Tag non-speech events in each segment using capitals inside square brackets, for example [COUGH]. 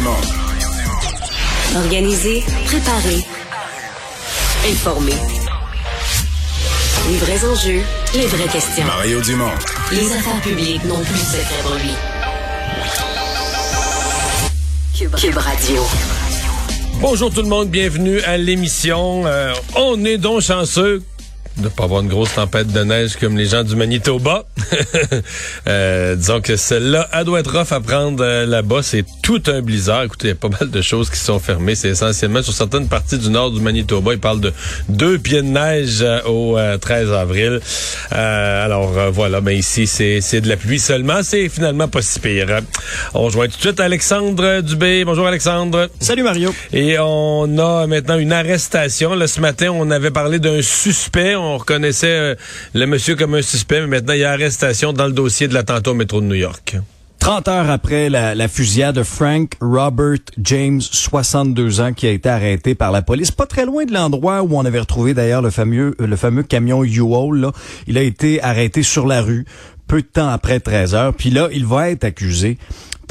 Dumont. Organiser, préparer, informer. Les vrais enjeux, les vraies questions. Mario Dumont. Les affaires publiques n'ont plus de secret pour lui. Cube, Cube Radio. Bonjour tout le monde, bienvenue à l'émission. Euh, on est donc chanceux de pas avoir une grosse tempête de neige comme les gens du Manitoba. [LAUGHS] euh, disons que celle-là, elle doit être rough à prendre euh, là-bas. C'est tout un blizzard. Écoutez, il y a pas mal de choses qui sont fermées. C'est essentiellement sur certaines parties du nord du Manitoba. Ils parlent de deux pieds de neige euh, au 13 avril. alors voilà, mais ici, c'est de la pluie seulement. C'est finalement pas si pire. On rejoint tout de suite Alexandre Dubé. Bonjour Alexandre. Salut Mario. Et on a maintenant une arrestation. Là, ce matin, on avait parlé d'un suspect on reconnaissait euh, le monsieur comme un suspect, mais maintenant il y a arrestation dans le dossier de l'attentat au métro de New York. 30 heures après la, fusillade de Frank Robert James, 62 ans, qui a été arrêté par la police, pas très loin de l'endroit où on avait retrouvé d'ailleurs le fameux le fameux camion U-Haul. Il a été arrêté sur la rue peu de temps après 13 heures. Puis là, il va être accusé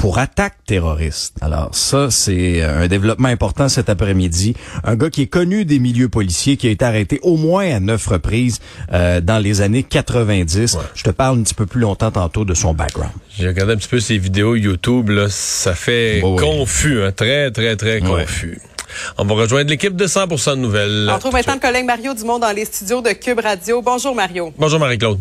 pour attaque terroriste. Alors ça, c'est un développement important cet après-midi. Un gars qui est connu des milieux policiers, qui a été arrêté au moins à neuf reprises euh, dans les années 90. Je te parle un petit peu plus longtemps tantôt de son background. J'ai regardé un petit peu ses vidéos YouTube. Là, ça fait confus, hein, très, très, très confus. On va rejoindre l'équipe de 100% de nouvelles. On retrouve maintenant le collègue Mario Dumont dans les studios de Cube Radio. Bonjour Mario. Bonjour Marie-Claude.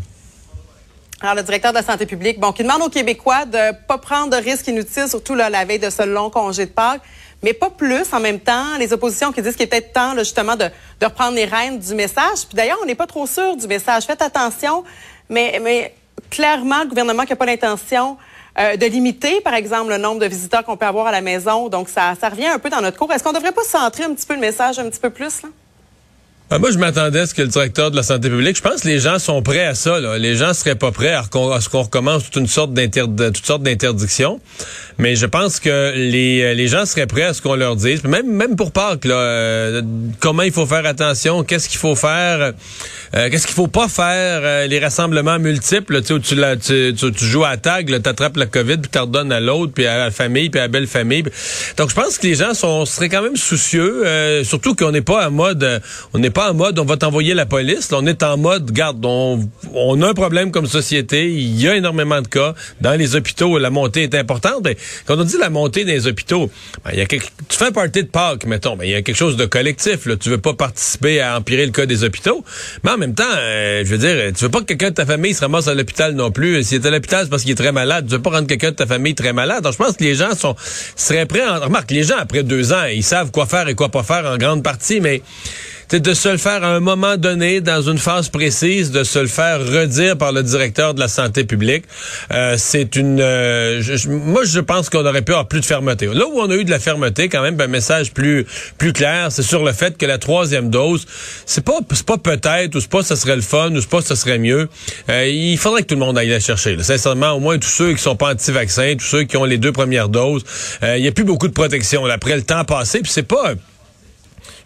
Alors, le directeur de la santé publique, bon, qui demande aux Québécois de pas prendre de risques inutiles, surtout là, la veille de ce long congé de Pâques, mais pas plus en même temps. Les oppositions qui disent qu'il est peut-être temps, justement, de, de reprendre les rênes du message. Puis d'ailleurs, on n'est pas trop sûr du message. Faites attention, mais, mais clairement, le gouvernement qui n'a pas l'intention euh, de limiter, par exemple, le nombre de visiteurs qu'on peut avoir à la maison. Donc, ça, ça revient un peu dans notre cours. Est-ce qu'on devrait pas centrer un petit peu le message un petit peu plus, là? Ah, moi, je m'attendais à ce que le directeur de la santé publique, je pense que les gens sont prêts à ça. Là. Les gens seraient pas prêts à, ce qu'on recommence toute une sorte toutes sortes d'interdictions. Mais je pense que les, les gens seraient prêts à ce qu'on leur dise. Même même pour Pâques, là, euh, comment il faut faire attention, qu'est-ce qu'il faut faire, euh, qu'est-ce qu'il faut pas faire, euh, les rassemblements multiples, tu, où tu, tu, joues à tag, tu attrapes la COVID, puis tu redonnes à l'autre, puis à la famille, puis à la belle famille. Donc, je pense que les gens sont seraient quand même soucieux, surtout qu'on n'est pas en mode, on n'est pas en mode on va t'envoyer la police. on est en mode, garde, on, a un problème comme société. Il y a énormément de cas. Dans les hôpitaux, la montée est importante. Mais quand on dit la montée des hôpitaux, ben, y a tu fais un party de Pâques, mettons, ben, il y a quelque chose de collectif. Là. Tu veux pas participer à empirer le cas des hôpitaux. Mais en même temps, euh, je veux dire, tu veux pas que quelqu'un de ta famille se ramasse à l'hôpital non plus. S'il est à l'hôpital, c'est parce qu'il est très malade. Tu veux pas rendre quelqu'un de ta famille très malade. Donc, je pense que les gens sont seraient prêts. Remarque, les gens, après deux ans, ils savent quoi faire et quoi pas faire en grande partie, mais de se le faire à un moment donné, dans une phase précise, de se le faire redire par le directeur de la santé publique. Euh, c'est une... Euh, moi, je pense qu'on aurait pu avoir plus de fermeté. Là où on a eu de la fermeté, quand même, un message plus plus clair, c'est sur le fait que la troisième dose, c'est pas c'est pas peut-être, ou c'est pas ça serait le fun, ou c'est pas ça serait mieux. Euh, il faudrait que tout le monde aille la chercher. Là. Sincèrement, au moins tous ceux qui sont pas anti-vaccins, tous ceux qui ont les deux premières doses, il y a plus beaucoup de protection. Là, après le temps passé, puis c'est pas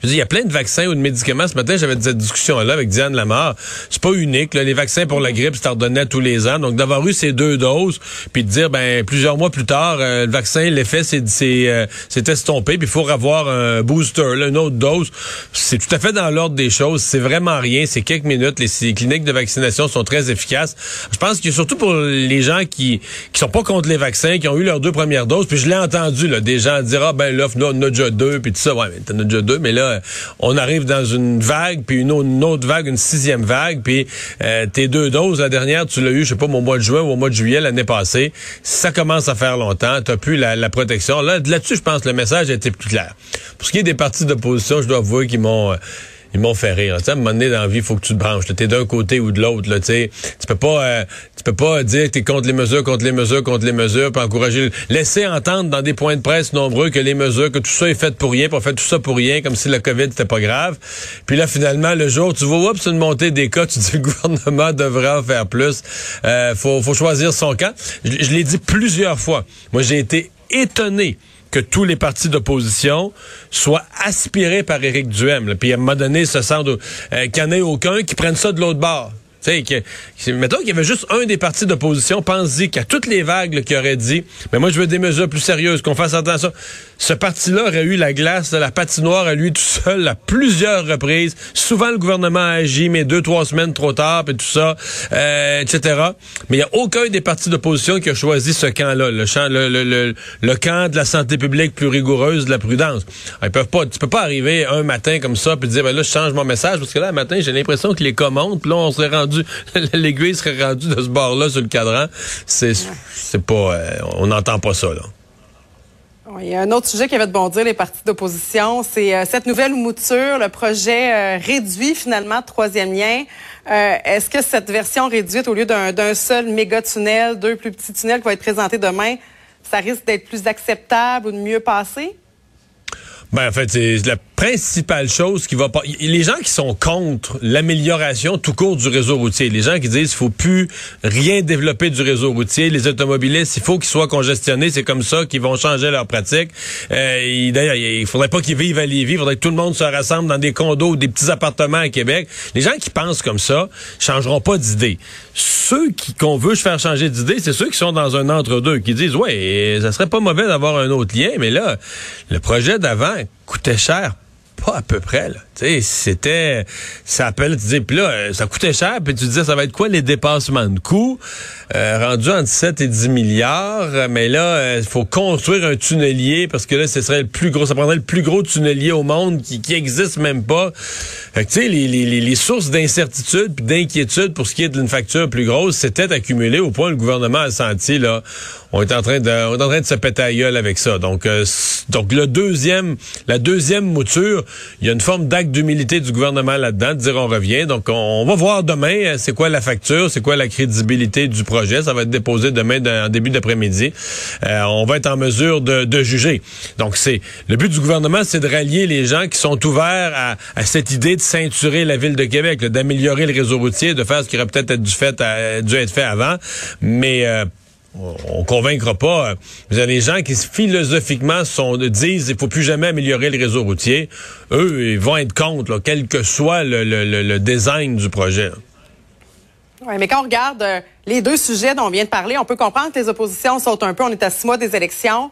il y a plein de vaccins ou de médicaments. Ce matin, j'avais cette discussion-là avec Diane Lamar. C'est pas unique. Les vaccins pour la grippe, c'est ordonné tous les ans. Donc, d'avoir eu ces deux doses, puis de dire, ben plusieurs mois plus tard, euh, le vaccin, l'effet c'est euh, estompé, puis il faut avoir un booster, une autre dose. C'est tout à fait dans l'ordre des choses. C'est vraiment rien. C'est quelques minutes. Les, cliniques de vaccination sont très efficaces. Je pense que surtout pour les gens qui qui sont pas contre les vaccins, qui ont eu leurs deux premières doses, puis je l'ai entendu, là, des gens dire, ah ben là, on a déjà deux, puis tout ça. Ouais, mais t'en as déjà deux, mais là, on arrive dans une vague, puis une autre, vague, une sixième vague, puis euh, tes deux doses, la dernière, tu l'as eu, je sais pas, au mois de juin ou au mois de juillet l'année passée. Ça commence à faire longtemps, t'as plus la, protection. Là, là-dessus, je pense que le message a été plus clair. Pour ce qui est des partis d'opposition, je dois avouer qu'ils m'ont... Euh, ils m'ont fait rire. Tu sais, à dans la vie, il faut que tu te branches. Tu es d'un côté ou de l'autre. Tu sais, tu peux pas, euh, tu peux pas dire que tu es contre les mesures, contre les mesures, contre les mesures, puis encourager. Laisser entendre dans des points de presse nombreux que les mesures, que tout ça est fait pour rien, pour fait tout ça pour rien, comme si la COVID c'était pas grave. Puis là, finalement, le jour, tu vois, c'est une montée des cas. Tu dis le gouvernement [LAUGHS] devrait en faire plus. Euh, faut, faut choisir son camp. je l'ai dit plusieurs fois. Moi, j'ai été étonné que tous les partis d'opposition soient aspirés par Éric Duhem. Puis à un moment donné, ce sent euh, qu'il n'y en ait aucun qui prenne ça de l'autre bord. Sais, que, mettons qu'il y avait juste un des partis d'opposition, pense-y qu'à toutes les vagues qui aurait dit, mais moi je veux des mesures plus sérieuses, qu'on fasse attention. Ce parti-là aurait eu la glace, la patinoire à lui tout seul à plusieurs reprises. Souvent le gouvernement a agi, mais deux, trois semaines trop tard, et tout ça, euh, etc. Mais il n'y a aucun des partis d'opposition qui a choisi ce camp-là, le, champ, le, le, le, camp de la santé publique plus rigoureuse, de la prudence. Ils peuvent pas, tu peux pas arriver un matin comme ça puis dire, ben là, je change mon message, parce que là, un matin, j'ai l'impression que les commandes, puis là, on serait rendu, l'aiguille [LAUGHS] serait rendue de ce bord-là sur le cadran. C'est, c'est pas, euh, on n'entend pas ça, là. Il y a un autre sujet qui avait de bondir les partis d'opposition, c'est euh, cette nouvelle mouture, le projet euh, réduit finalement troisième lien. Est-ce que cette version réduite, au lieu d'un seul méga tunnel, deux plus petits tunnels qui vont être présentés demain, ça risque d'être plus acceptable ou de mieux passer? Ben, en fait, c'est la principale chose qui va pas. Les gens qui sont contre l'amélioration tout court du réseau routier, les gens qui disent qu'il faut plus rien développer du réseau routier, les automobilistes, il faut qu'ils soient congestionnés, c'est comme ça qu'ils vont changer leur pratique. Euh, D'ailleurs, il faudrait pas qu'ils vivent à Lévis, il faudrait que tout le monde se rassemble dans des condos ou des petits appartements à Québec. Les gens qui pensent comme ça changeront pas d'idée. Ceux qu'on veut faire changer d'idée, c'est ceux qui sont dans un entre-deux, qui disent ouais, ça serait pas mauvais d'avoir un autre lien, mais là, le projet d'avant coûtait cher pas à peu près, là. C'était, ça appelle, tu dis, puis là, euh, ça coûtait cher, puis tu disais, ça va être quoi les dépassements de coûts? Euh, rendu entre 7 et 10 milliards, mais là, il euh, faut construire un tunnelier, parce que là, ce serait le plus gros, ça prendrait le plus gros tunnelier au monde qui, qui existe même pas. Fait que, tu sais, les, les, les, sources d'incertitude puis d'inquiétude pour ce qui est d'une facture plus grosse, c'était accumulé au point où le gouvernement a senti, là, on est en train de, train de se péter à gueule avec ça. Donc, donc le deuxième, la deuxième mouture, il y a une forme d'acte d'humilité du gouvernement là-dedans, de dire on revient. Donc, on, va voir demain euh, c'est quoi la facture, c'est quoi la crédibilité du projet. Ça va être déposé demain en début d'après-midi. Euh, on va être en mesure de, juger. Donc, c'est le but du gouvernement, c'est de rallier les gens qui sont ouverts à, cette idée de ceinturer la ville de Québec, d'améliorer le réseau routier, de faire ce qui aurait peut-être dû, être fait avant. Mais euh, on convaincra pas. Euh, vous avez les gens qui philosophiquement sont, disent il faut plus jamais améliorer le réseau routier. Eux, ils vont être contre, quel que soit le, design du projet. Oui, mais quand on regarde euh, les deux sujets dont on vient de parler, on peut comprendre que les oppositions sont un peu, on est à six mois des élections.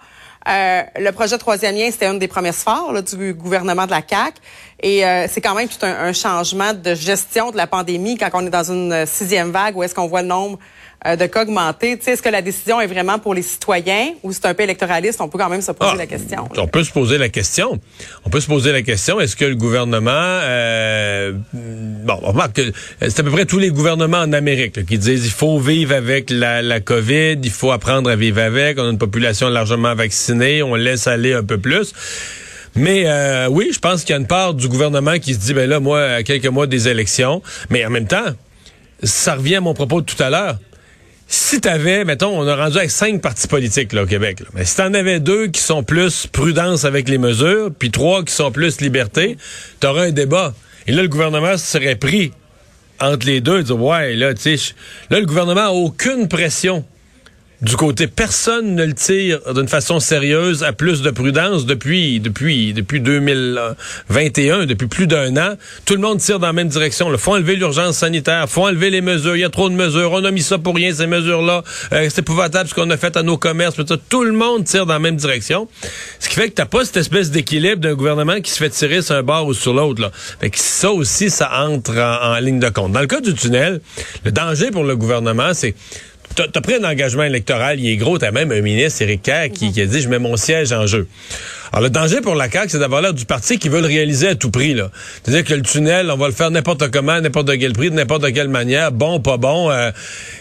Euh, le projet troisième lien, c'était une des promesses fortes du gouvernement de la CAC, et c'est quand même tout un, un, changement de gestion de la pandémie quand on est dans une sixième vague où est-ce qu'on voit le nombre euh, de cas augmenter. Est-ce que la décision est vraiment pour les citoyens ou c'est un peu électoraliste? On peut quand même se poser ah, la question. On peut se poser la question. On peut se poser la question, est-ce que le gouvernement... Euh, bon, on remarque que c'est à peu près tous les gouvernements en Amérique qui disent il faut vivre avec la, la COVID, il faut apprendre à vivre avec, on a une population largement vaccinée, on laisse aller un peu plus. Mais euh, oui, je pense qu'il y a une part du gouvernement qui se dit, ben là, moi, à quelques mois des élections, mais en même temps, ça revient à mon propos de tout à l'heure si t'avais, mettons, on a rendu avec cinq partis politiques là, au Québec, mais si t'en avais deux qui sont plus prudence avec les mesures, puis trois qui sont plus liberté, t'aurais un débat. Et là, le gouvernement serait pris entre les deux, dire ouais, là, tu là, le gouvernement a aucune pression du côté, personne ne le tire d'une façon sérieuse à plus de prudence depuis depuis depuis 2021, depuis plus d'un an. Tout le monde tire dans la même direction. Il faut enlever l'urgence sanitaire, faut enlever les mesures. Il y a trop de mesures. On a mis ça pour rien ces mesures-là. Euh, c'est épouvantable ce qu'on a fait à nos commerces. Tout le monde tire dans la même direction. Ce qui fait que t'as pas cette espèce d'équilibre d'un gouvernement qui se fait tirer sur un bord ou sur l'autre. Fait que ça aussi, ça entre en ligne de compte. Dans le cas du tunnel, le danger pour le gouvernement, c'est T'as as pris un engagement électoral, il est gros. T'as même un ministre, Éric Kerr, qui, a dit, je mets mon siège en jeu. Alors, le danger pour la CAQ, c'est d'avoir l'air du parti qui veut le réaliser à tout prix. C'est-à-dire que le tunnel, on va le faire n'importe comment, n'importe quel prix, de n'importe quelle manière, bon, pas bon. Euh,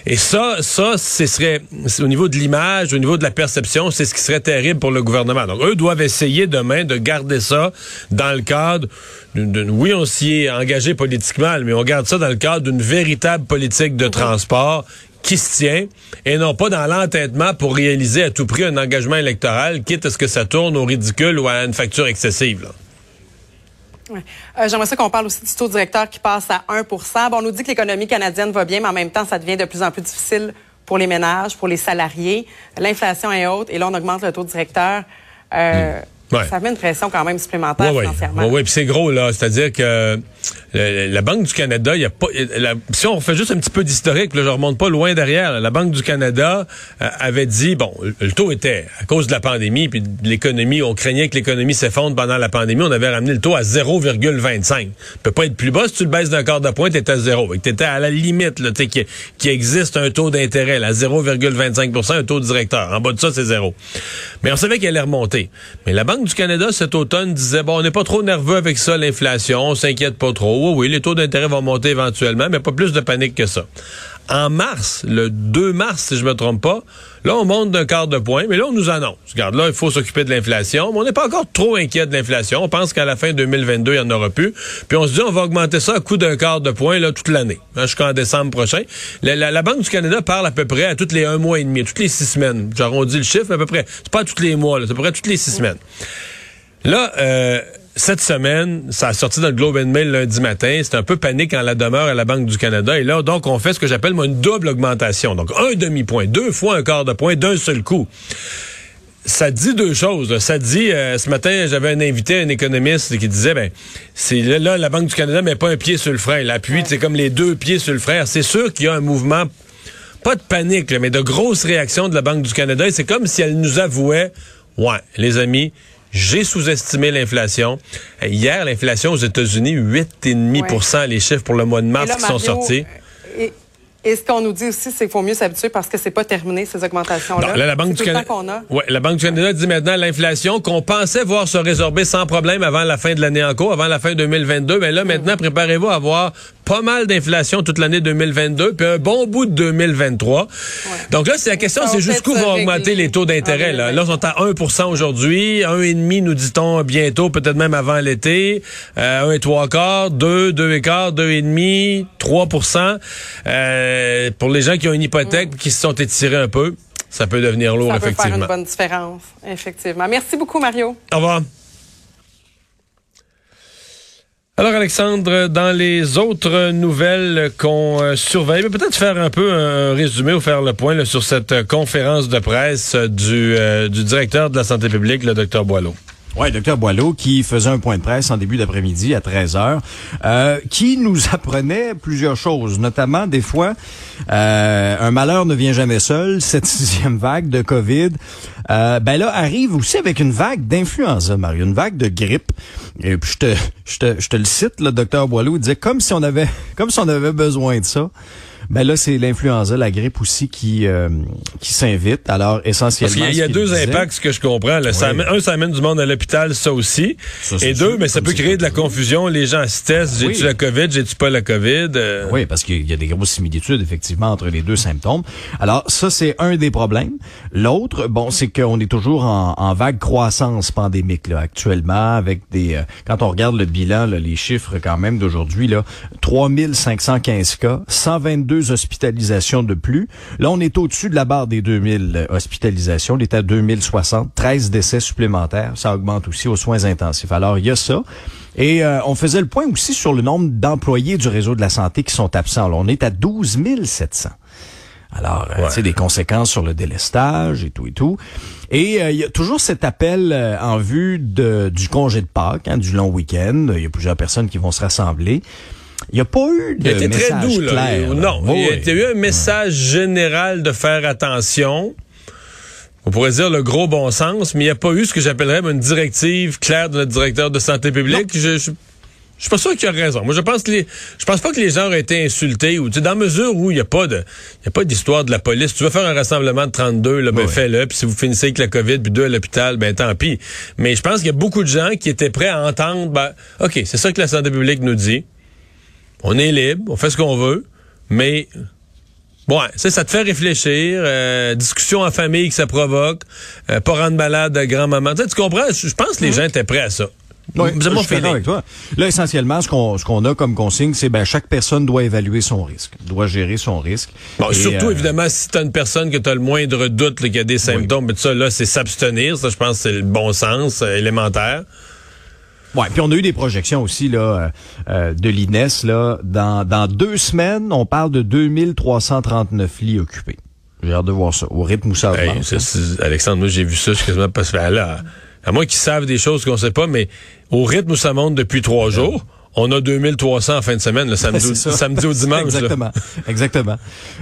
et ça, ça, ce serait, au niveau de l'image, au niveau de la perception, c'est ce qui serait terrible pour le gouvernement. Donc, eux doivent essayer demain de garder ça dans le cadre d'une... Oui, on s'y est engagé politiquement, mais on garde ça dans le cadre d'une véritable politique de transport qui se tient et non pas dans l'entêtement pour réaliser à tout prix un engagement électoral, quitte à ce que ça tourne au ridicule ou à une facture excessive. Euh, j'aimerais ça qu'on parle aussi du taux directeur qui passe à 1 Bon, on nous dit que l'économie canadienne va bien, mais en même temps, ça devient de plus en plus difficile pour les ménages, pour les salariés. L'inflation est haute et là, on augmente le taux directeur. Euh, Ça met une pression quand même supplémentaire financièrement. Oui, puis c'est gros, là. C'est-à-dire que la Banque du Canada, il y a pas, si on fait juste un petit peu d'historique, là, je remonte pas loin derrière, la Banque du Canada euh, avait dit, bon, le taux était, à cause de la pandémie, puis de l'économie, on craignait que l'économie s'effondre pendant la pandémie, on avait ramené le taux à 0,25. peut pas être plus bas, si tu le baisses d'un quart de point, t'es à zéro. T'étais à la limite, là, qui, qui existe un taux d'intérêt, à 0,25% un taux directeur. En bas de ça, c'est zéro. Mais on savait qu'elle allait remonter. Mais la Banque du Canada, cet automne, disait, bon, on n'est pas trop nerveux avec ça, l'inflation, on s'inquiète pas trop. Oui, oui, les taux d'intérêt vont monter éventuellement, mais pas plus de panique que ça. En mars, le 2 mars, si je me trompe pas, là, on monte d'un quart de point, mais là, on nous annonce. Regarde, là, il faut s'occuper de l'inflation, mais on n'est pas encore trop inquiet de l'inflation. On pense qu'à la fin 2022, il n'y en aura plus. Puis on se dit, on va augmenter ça à coup d'un quart de point, là, toute l'année, hein, jusqu'en décembre prochain. La, Banque du Canada parle à peu près à tous les un mois et demi, toutes les six semaines. J'arrondis le chiffre, mais à peu près. C'est pas tous les mois, c'est à peu près toutes les six semaines. Là, euh, cette semaine, ça a sorti dans le Globe and Mail lundi matin. C'est un peu panique en la demeure à la Banque du Canada. Et là, donc, on fait ce que j'appelle moi une double augmentation. Donc, un demi-point, deux fois un quart de point d'un seul coup. Ça dit deux choses. Ça dit, euh, ce matin, j'avais un invité, un économiste, qui disait, ben, c'est là, la Banque du Canada met pas un pied sur le frein. L'appui, c'est comme les deux pieds sur le frein. C'est sûr qu'il y a un mouvement, pas de panique, mais de grosses réactions de la Banque du Canada. Et c'est comme si elle nous avouait, ouais, les amis, j'ai sous-estimé l'inflation. Hier, l'inflation aux États-Unis, 8,5% les chiffres pour le mois de mars qui sont sortis. Et ce qu'on nous dit aussi, c'est qu'il faut mieux s'habituer parce que c'est pas terminé, ces augmentations-là. la Banque du Canada. Ouais, la Banque du Canada dit maintenant l'inflation qu'on pensait voir se résorber sans problème avant la fin de l'année en cours, avant la fin 2022. Mais là, maintenant, préparez-vous à avoir pas mal d'inflation toute l'année 2022, puis un bon bout de 2023. Donc là, c'est la question, c'est jusqu'où vont augmenter les taux d'intérêt. Là. là, on sont à 1% aujourd'hui, 1,5 nous dit-on bientôt, peut-être même avant l'été, euh, 1 et 3 quarts, 2, 2 et quart, 2 et demi, 3% euh, Pour les gens qui ont une hypothèque, qui se sont étirés un peu, ça peut devenir lourd, effectivement. Ça peut faire une bonne différence, effectivement. Merci beaucoup, Mario. Au revoir. Alors Alexandre, dans les autres nouvelles qu'on euh, surveille, peut-être faire un peu un résumé ou faire le point sur cette conférence de presse euh, du directeur de la santé publique, le docteur Boileau. Oui, docteur Boileau, qui faisait un point de presse en début d'après-midi à 13 heures, euh, qui nous apprenait plusieurs choses, notamment des fois, euh, un malheur ne vient jamais seul. [LAUGHS] Cette sixième vague de COVID, euh, ben là arrive aussi avec une vague d'influenza, Mario, une vague de grippe. Et puis je te, je te, je te le cite, le docteur Boileau, il disait comme si on avait, [LAUGHS] comme si on avait besoin de ça. Ben là, c'est l'influenza, la grippe aussi qui euh, qui s'invite. Alors essentiellement, parce qu'il y a, deux impacts, ce que je comprends. Là. Ça un, ça amène du monde à l'hôpital, ça aussi. et deux, mais ça peut créer de la confusion. Les gens se testent. J'ai-tu la COVID, j'ai-tu pas la COVID? Euh? Oui, parce qu'il y a des grosses similitudes effectivement entre les deux symptômes. Alors ça, c'est un des problèmes. L'autre, bon, c'est qu'on est toujours en, en, vague croissance pandémique là actuellement, avec des. Euh, quand on regarde le bilan, là, les chiffres quand même d'aujourd'hui là, 3515 cas, 122 hospitalisations de plus. Là, on est au-dessus de la barre des 2000 euh, hospitalisations. On est à 2060, 13 décès supplémentaires. Ça augmente aussi aux soins intensifs. Alors, il y a ça. Et euh, on faisait le point aussi sur le nombre d'employés du réseau de la santé qui sont absents. Là, on est à 12 700. Alors, euh, c'est des conséquences sur le délestage et tout et tout. Et il y a toujours cet appel en vue de, du congé de Pâques, hein, du long week-end. Il y a plusieurs personnes qui vont se rassembler. Il n'y a pas eu de il message très doux, clair. Non, il y a eu un message général de faire attention. On pourrait dire le gros bon sens, mais il n'y a pas eu ce que j'appellerais une directive claire de notre directeur de santé publique. Je, je, suis pas sûr qu'il a raison. Moi, je pense que les, je pense pas que les gens auraient été insultés ou, dans mesure où il n'y a pas de, il y a pas d'histoire de la police. Tu veux faire un rassemblement de 32, là, ben, fais-le. Puis si vous finissez avec la COVID, puis deux à l'hôpital, ben, tant pis. Mais je pense qu'il y a beaucoup de gens qui étaient prêts à entendre, ben, OK, c'est ça que la santé publique nous dit. On est libre, on fait ce qu'on veut, mais bon, ça, ça te fait réfléchir. Euh, discussion en famille que ça provoque, euh, pas rendre malade à grand-maman. Tu, comprends? Je pense que les mhm. gens étaient prêts à ça. Oui, je suis avec toi. Là, essentiellement, ce qu'on ce qu'on a comme consigne, c'est ben chaque personne doit évaluer son risque, doit gérer son risque. Bon, surtout euh, évidemment si tu as une personne que tu as le moindre doute qu'il y a des symptômes, mais tout ça là, c'est s'abstenir, ça je pense c'est le bon sens élémentaire. Ouais, puis on a eu des projections aussi là euh, euh, de l'INES là dans dans deux semaines, on parle de 2339 lits occupés. J'ai hâte de voir ça au rythme où ça avance. Alexandre, moi j'ai vu ça, suis quasiment pas là. À moins qu'ils savent des choses qu'on sait pas, mais au rythme où ça monte depuis trois jours, on a 2300 en fin de semaine, le [LAUGHS] samedi, samedi au dimanche. Exactement. Exactement.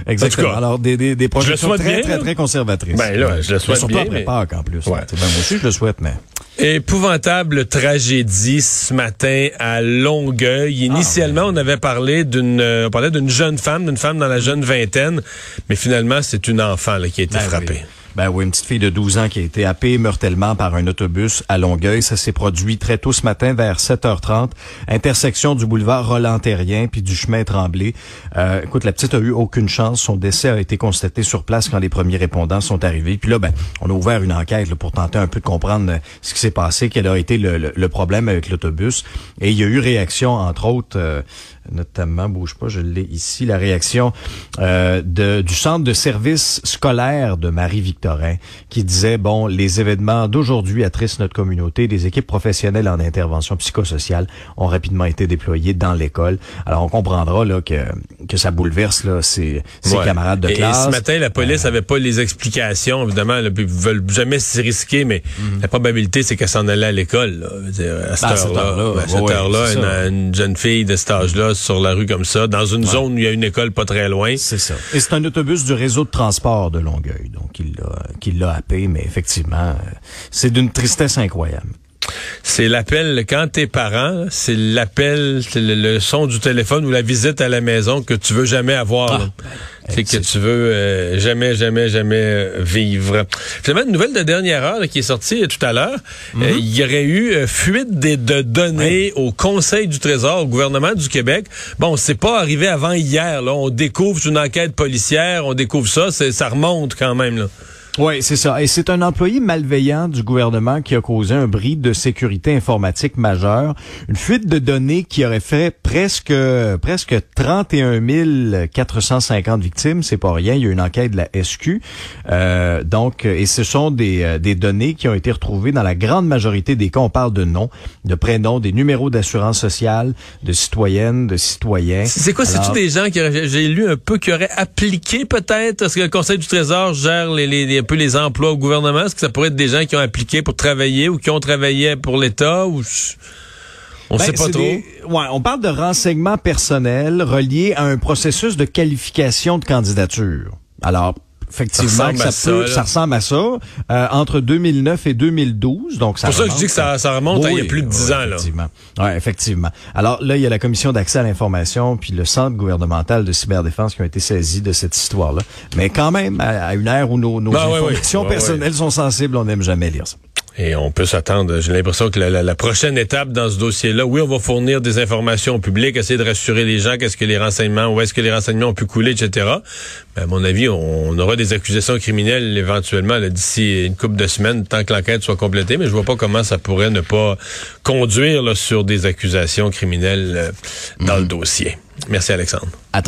Exactement. Alors, des, des, des projections très, bien, très, très, conservatrices. Ben là, je le souhaite bien. Surtout après en plus. Ouais. Ben, moi aussi, je le souhaite, mais... Épouvantable tragédie ce matin à Longueuil. Initialement, on avait parlé d'une, euh, on parlait d'une jeune femme, d'une femme dans la jeune vingtaine, mais finalement, c'est une enfant là, qui a été ben frappée. Ben oui, une petite fille de 12 ans qui a été happée mortellement par un autobus à Longueuil. Ça s'est produit très tôt ce matin vers 7h30. Intersection du boulevard Roland-Terrien puis du chemin Tremblay. Euh, écoute, la petite a eu aucune chance. Son décès a été constaté sur place quand les premiers répondants sont arrivés. Puis là, ben, on a ouvert une enquête pour tenter un peu de comprendre euh, ce qui s'est passé, quel a été le, problème avec l'autobus. Et il y a eu réaction, entre autres, euh, notamment, bouge pas, je l'ai ici, la réaction euh, de, du centre de service scolaire de Marie-Victorin qui disait, bon, les événements d'aujourd'hui attristent notre communauté. Des équipes professionnelles en intervention psychosociale ont rapidement été déployées dans l'école. Alors, on comprendra là que, que ça bouleverse là, ses, ses camarades de classe. Et ce matin, la police avait pas les explications, évidemment. Là, ils veulent jamais s'y risquer, mais mhm. la probabilité, c'est qu'elle s'en allait à l'école. À cette heure-là, à cette heure-là, une, une, jeune fille de cet âge-là sur la rue comme ça, dans une zone où il y a une école pas très loin. C'est ça. Et c'est un autobus du réseau de transport de Longueuil, donc il l'a, qu'il l'a happé, mais effectivement, euh, c'est d'une tristesse incroyable. C'est l'appel, quand t'es parent, c'est l'appel, c'est le, son du téléphone ou la visite à la maison que tu veux jamais avoir. Ah, c'est que tu veux euh, jamais, jamais, jamais euh, vivre. Finalement, une nouvelle de dernière heure qui est sortie euh, tout à l'heure. Mhm. il y aurait eu fuite des, de données au Conseil du Trésor, au gouvernement du Québec. Bon, c'est pas arrivé avant hier. Là. On découvre une enquête policière, on découvre ça, ça remonte quand même. Là. Oui, c'est ça. Et c'est un employé malveillant du gouvernement qui a causé un bris de sécurité informatique majeur, une fuite de données qui aurait fait presque presque 31 450 victimes. C'est pas rien. Il y a une enquête de la SQ. Euh, donc, et ce sont des, euh, des données qui ont été retrouvées dans la grande majorité des cas. On parle de noms, de prénoms, des numéros d'assurance sociale, de citoyennes, de citoyens. C'est quoi? C'est-tu des gens qui j'ai lu un peu qui auraient appliqué peut-être? Parce que le Conseil du Trésor gère les, les, les peu les emplois au gouvernement? Est-ce que ça pourrait être des gens qui ont appliqué pour travailler ou qui ont travaillé pour l'État ou on ben, sait pas trop? Ouais, on parle de renseignements personnels reliés à un processus de qualification de candidature. Alors, effectivement, ça ressemble, ça, ça, ressemble à ça. Euh, entre 2009 et 2012, donc ça. Pour ça que je dis que ça, ça remonte à il y a plus de dix ans effectivement. là. Ouais, effectivement. Alors là, il y a la commission d'accès à l'information puis le centre gouvernemental de cyberdéfense qui ont été saisis de cette histoire-là. Mais quand même, à, une ère où nos, nos ben informations personnelles sont sensibles, on n'aime jamais lire ça. Et on peut s'attendre, j'ai l'impression que la, prochaine étape dans ce dossier-là, oui, on va fournir des informations au public, essayer de rassurer les gens qu'est-ce que les renseignements, où est-ce que les renseignements ont pu couler, etc. Mais à mon avis, on, aura des accusations criminelles éventuellement d'ici une couple de semaines, tant que l'enquête soit complétée, mais je vois pas comment ça pourrait ne pas conduire sur des accusations criminelles euh, dans le mhm. dossier. Merci Alexandre.